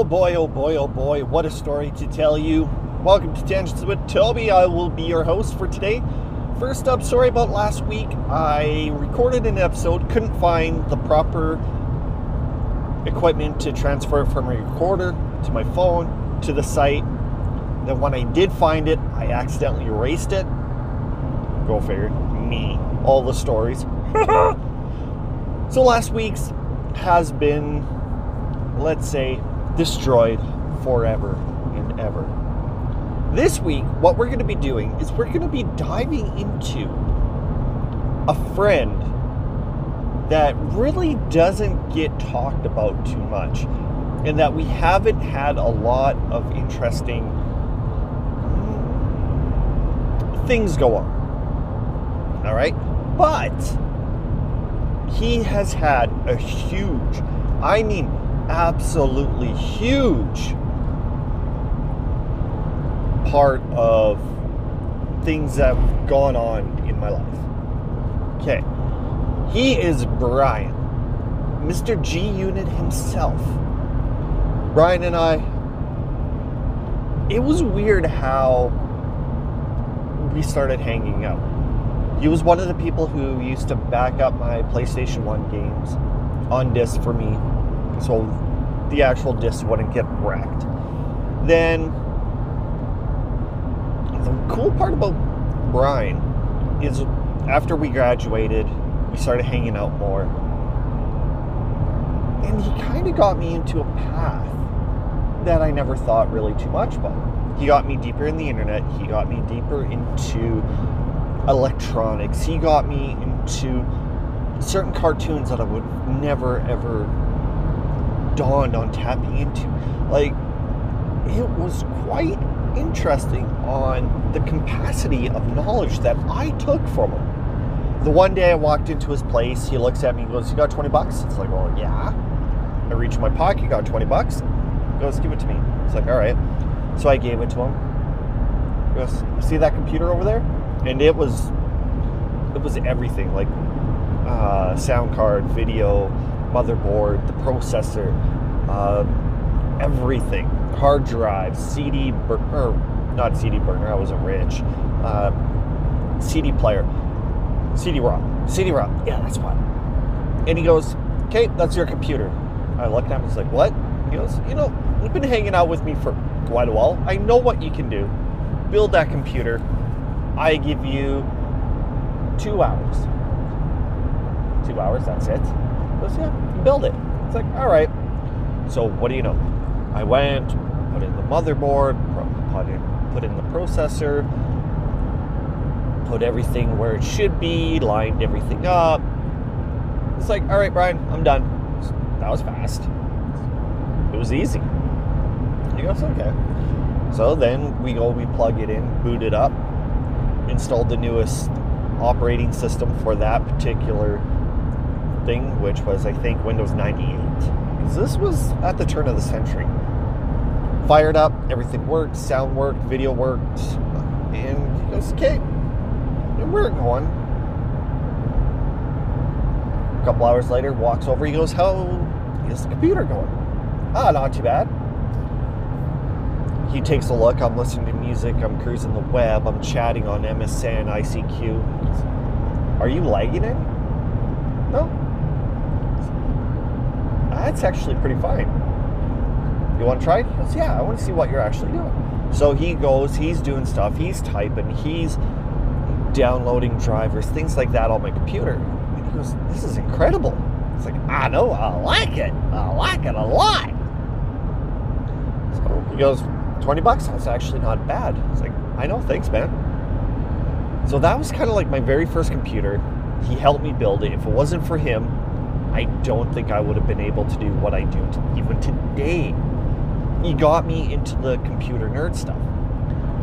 Oh boy, oh boy, oh boy, what a story to tell you. Welcome to Tangents with Toby. I will be your host for today. First up, sorry about last week. I recorded an episode, couldn't find the proper equipment to transfer from a recorder to my phone to the site. Then when I did find it, I accidentally erased it. Go figure. Me. All the stories. so last week's has been, let's say, destroyed forever and ever. This week, what we're going to be doing is we're going to be diving into a friend that really doesn't get talked about too much and that we haven't had a lot of interesting things go on. All right? But he has had a huge, I mean, absolutely huge part of things that have gone on in my life. Okay. He is Brian, Mr. G Unit himself. Brian and I, it was weird how we started hanging out. He was one of the people who used to back up my PlayStation 1 games on disc for me so the actual disc wouldn't get wrecked. Then, the cool part about Brian is after we graduated, we started hanging out more. And he kind of got me into a path that I never thought really too much about. He got me deeper in the internet, he got me deeper into electronics, he got me into certain cartoons that I would never ever dawned on tapping into. Like, it was quite interesting on the capacity of knowledge that I took from him the one day I walked into his place, he looks at me and goes, You got 20 bucks? It's like, Well, yeah. I reach my pocket, got 20 bucks. He goes, Give it to me. It's like, All right. So I gave it to him. He goes, see that computer over there? And it was, it was everything like uh, sound card, video, motherboard, the processor, uh, everything. Hard drive, CD, burner, not CD burner, I wasn't rich. Uh, CD player CD-ROM. CD-ROM. Yeah, that's what. And he goes, okay, that's your computer. I looked at him. And he's like, what? He goes, you know, you've been hanging out with me for quite a while. I know what you can do. Build that computer. I give you two hours. Two hours, that's it. Goes, yeah, build it. It's like, all right. So what do you know? I went, put in the motherboard, put in, put in the processor, put everything where it should be, lined everything up. It's like, all right, Brian, I'm done. That was fast. It was easy. He goes, okay. So then we go, we plug it in, boot it up, installed the newest operating system for that particular which was, I think, Windows 98. Because this was at the turn of the century. Fired up, everything worked, sound worked, video worked, and he goes, okay, and we're going. A couple hours later, walks over. He goes, "How is the computer going?" Ah, not too bad. He takes a look. I'm listening to music. I'm cruising the web. I'm chatting on MSN, ICQ. Are you lagging it? That's actually pretty fine. You want to try? He goes, Yeah, I want to see what you're actually doing. So he goes, he's doing stuff, he's typing, he's downloading drivers, things like that on my computer. And he goes, This is incredible. It's like, I know, I like it. I like it a lot. So he goes, 20 bucks? That's actually not bad. It's like, I know, thanks, man. So that was kind of like my very first computer. He helped me build it. If it wasn't for him, I don't think I would have been able to do what I do even today. He got me into the computer nerd stuff.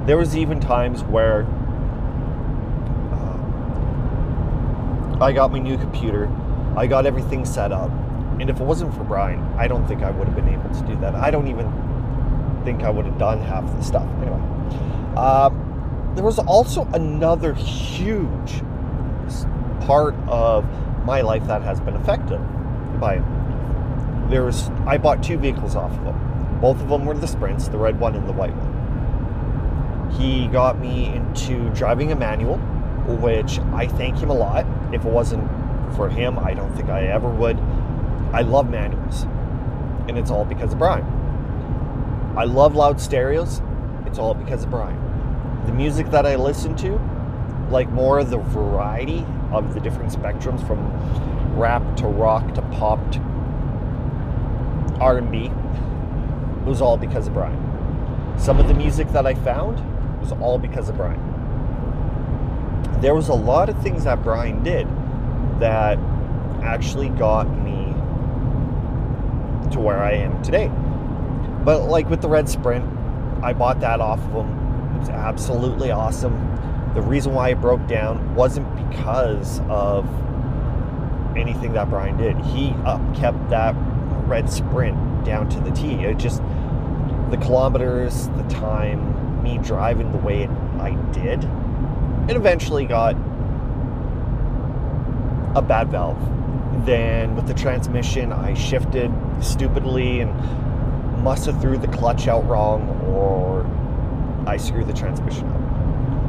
There was even times where uh, I got my new computer, I got everything set up, and if it wasn't for Brian, I don't think I would have been able to do that. I don't even think I would have done half the stuff. Anyway, uh, there was also another huge part of my life that has been affected by it. There was I bought two vehicles off of him. Both of them were the Sprints, the red one and the white one. He got me into driving a manual, which I thank him a lot. If it wasn't for him, I don't think I ever would. I love manuals, and it's all because of Brian. I love loud stereos. It's all because of Brian. The music that I listen to, like more of the variety of the different spectrums from rap to rock to pop to R&B, it was all because of Brian. Some of the music that I found was all because of Brian. There was a lot of things that Brian did that actually got me to where I am today. But like with the Red Sprint, I bought that off of him. It was absolutely awesome. The reason why it broke down wasn't because of anything that Brian did. He uh, kept that Red Sprint down to the T. It just the kilometers, the time, me driving the way I did, it eventually got a bad valve. Then with the transmission, I shifted stupidly and must have threw the clutch out wrong or I screwed the transmission up.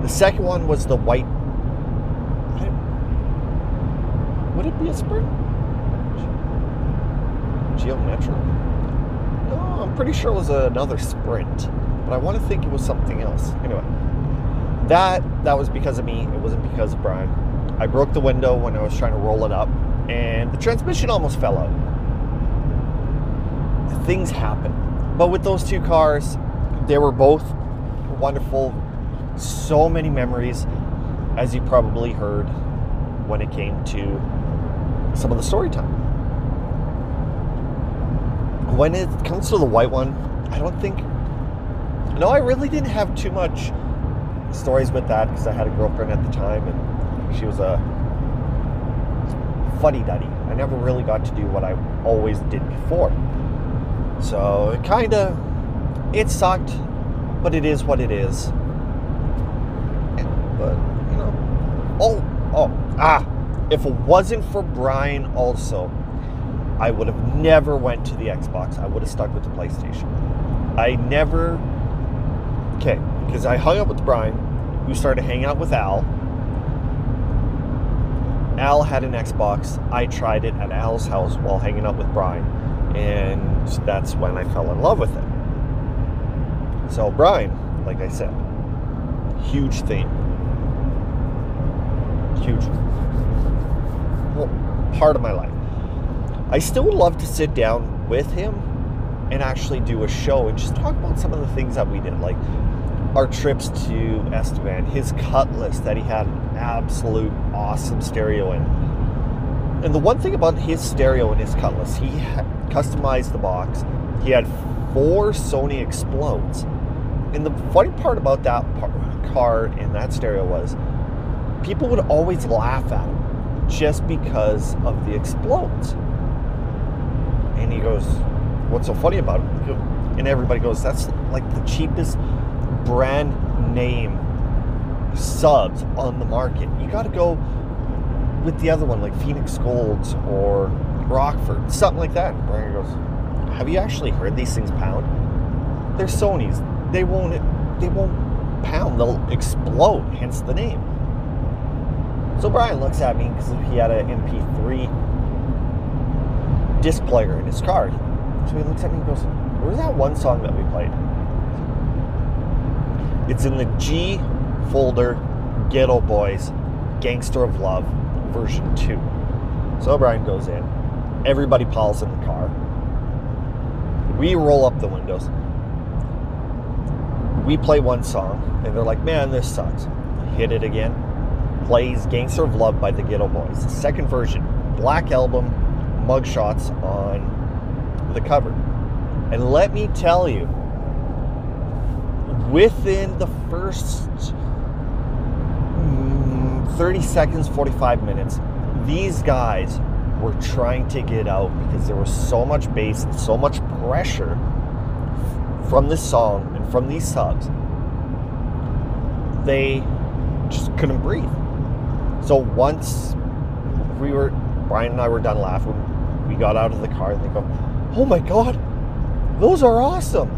The second one was the white. Would it be a sprint? Geo Metro? No, I'm pretty sure it was another sprint, but I want to think it was something else. Anyway, that that was because of me. It wasn't because of Brian. I broke the window when I was trying to roll it up, and the transmission almost fell out. Things happen. But with those two cars, they were both wonderful. So many memories, as you probably heard when it came to some of the story time. When it comes to the white one, I don't think. No, I really didn't have too much stories with that because I had a girlfriend at the time and she was a fuddy duddy. I never really got to do what I always did before. So it kind of it sucked, but it is what it is. But you know, oh oh ah, if it wasn't for Brian, also, I would have never went to the Xbox. I would have stuck with the PlayStation. I never. Okay, because I hung out with Brian, who started hanging out with Al. Al had an Xbox. I tried it at Al's house while hanging out with Brian and that's when I fell in love with it. So, Brian, like I said, huge thing. huge part of my life. I still would love to sit down with him and actually do a show and just talk about some of the things that we did, like our trips to Estevan, his Cutlass that he had an absolute awesome stereo in. And the one thing about his stereo and his Cutlass, he customized the box. He had four Sony Xplods. And the funny part about that car and that stereo was people would always laugh at him just because of the Xplods. And he goes, What's so funny about it? And everybody goes, That's like the cheapest brand name subs on the market. You got to go with the other one, like Phoenix Golds or Rockford, something like that. And Brian goes, "Have you actually heard these things pound? They're Sony's. They won't. They won't pound. They'll explode. Hence the name." So Brian looks at me because he had an MP3 disc player in his car. So he looks at me and goes, "Where's that one song that we played?" It's in the G folder, Geto Boys, Gangster of Love, version 2. So Brian goes in Everybody piles in the car. We roll up the windows. We play one song, and they're like, man, this sucks. Hit it again. Plays Gangster of Love by the Geto Boys. The second version, Black Album, mugshots on the cover. And let me tell you, within the first mm, 30 seconds, 45 minutes, these guys were trying to get out because there was so much bass and so much pressure from this song and from these subs. They just couldn't breathe. So once we were, Brian and I were done laughing, we got out of the car and they go, Oh my God, those are awesome.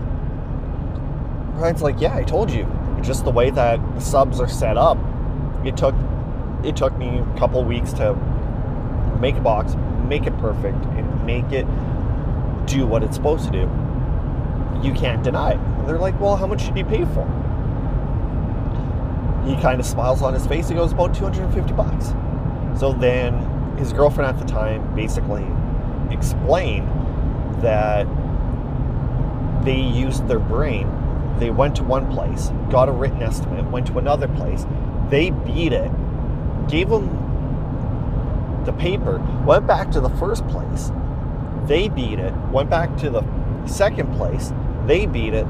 Brian's like, Yeah, I told you. Just the way that the subs are set up, it took it took me a couple weeks to make a box, make it perfect, and make it do what it's supposed to do. You can't deny it. And they're like, Well, how much did you pay for? He kind of smiles on his face. He goes, About 250 bucks. So then his girlfriend at the time basically explained that they used their brain. They went to one place, got a written estimate, went to another place, they beat it, gave them the paper, went back to the first place, they beat it, went back to the second place, they beat it,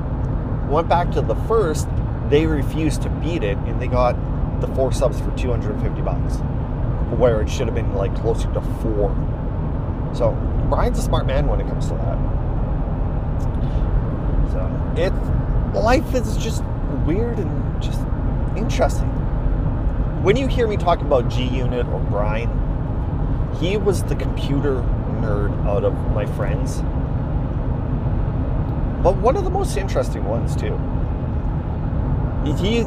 went back to the first, they refused to beat it, and they got the four subs for 250 bucks, where it should have been like closer to four. So Brian's a smart man when it comes to that. So it life is just weird and just interesting. When you hear me talk about G Unit or Brian, he was the computer nerd out of my friends. But one of the most interesting ones too. He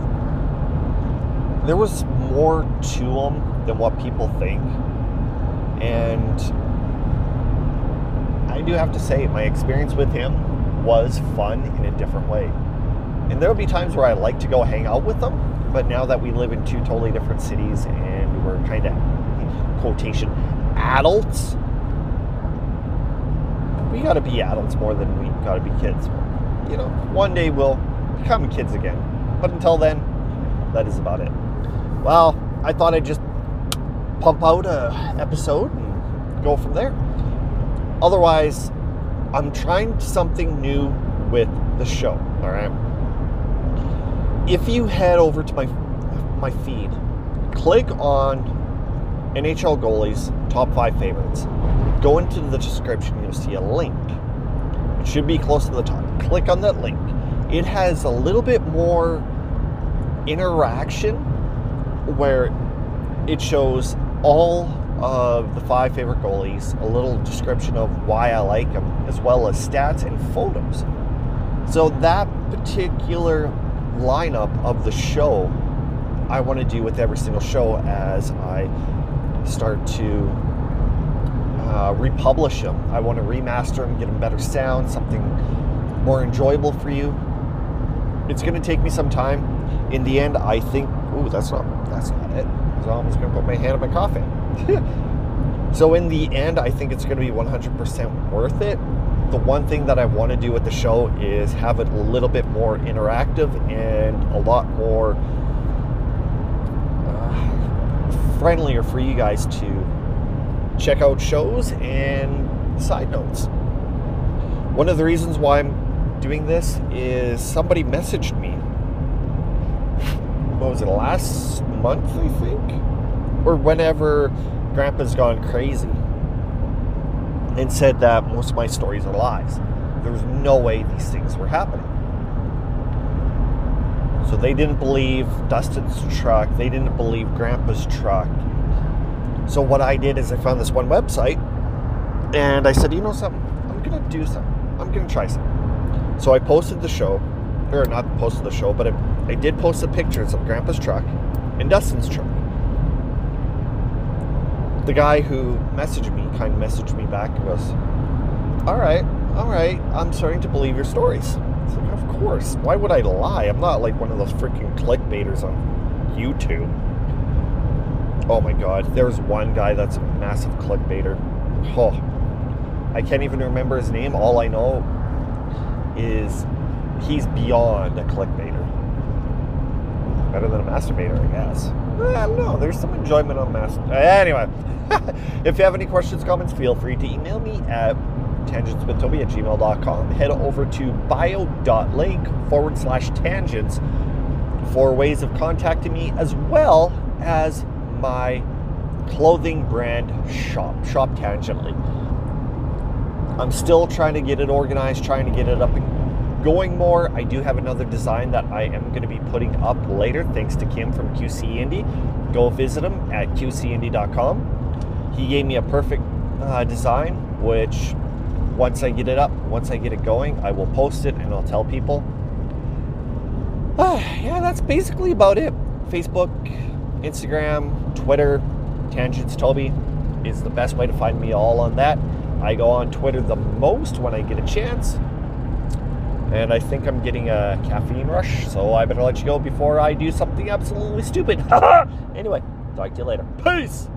there was more to him than what people think. And I do have to say, my experience with him was fun in a different way. And there will be times where I like to go hang out with them, but now that we live in two totally different cities and we're kind of, quotation, adults, we got to be adults more than we got to be kids. You know, one day we'll become kids again. But until then, that is about it. Well, I thought I'd just pump out a episode and go from there. Otherwise, I'm trying something new with the show. All right. If you head over to my my feed, click on NHL goalies top five favorites. Go into the description. You'll see a link. It should be close to the top. Click on that link. It has a little bit more interaction where it shows all of the five favorite goalies, a little description of why I like them, as well as stats and photos. So that particular lineup of the show, I want to do with every single show as I start to uh, republish them. I want to remaster them, get them better sound, something more enjoyable for you. It's going to take me some time. In the end, I think. Ooh, that's not that's not it. I was almost going to put my hand in my coffee. so in the end, I think it's to be 100% worth it. The one thing that I want to do with the show is have it a little bit more interactive and a lot more uh, friendlier for you guys to check out shows and side notes. One of the reasons why I'm doing this is somebody messaged me. What was it, last month, I think? Or whenever Grandpa's gone crazy and said that most of my stories are lies. There was no way these things were happening. So they didn't believe Dustin's truck, they didn't believe Grandpa's truck. So what I did is I found this one website and I said, you know something, I'm gonna do something. I'm gonna try something. So I posted the show, or not posted the show, but I, I did post the pictures of Grandpa's truck and Dustin's truck the guy who messaged me kind of messaged me back and goes, All right, all right, I'm starting to believe your stories. It's like, Of course. Why would I lie? I'm not like one of those freaking clickbaiters on YouTube. Oh my god, there's one guy that's a massive clickbaiter. Oh, I can't even remember his name. All I know is he's beyond a clickbaiter. Better than a masturbator, I guess. Eh, Don't know. There's some enjoyment on mass. Eh, anyway, if you have any questions, comments, feel free to email me at tangentswithtoby at gmail.com. Head over to bio.link forward slash tangents for ways of contacting me, as well as my clothing brand shop, Shop Tangently. I'm still trying to get it organized, trying to get it up and going more. I do have another design that I am going to be putting up later, thanks to Kim from QC Indie. Go visit him at qcindie.com. He gave me a perfect uh, design, which once I get it up, once I get it going, I will post it and I'll tell people. Uh, yeah, that's basically about it. Facebook, Instagram, Twitter, Tangents Toby is the best way to find me all on that. I go on Twitter the most when I get a chance. And I think I'm getting a caffeine rush, so I better let you go before I do something absolutely stupid. anyway, talk to you later. Peace!